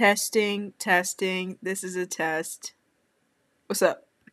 Testing, testing. This is a test. What's up?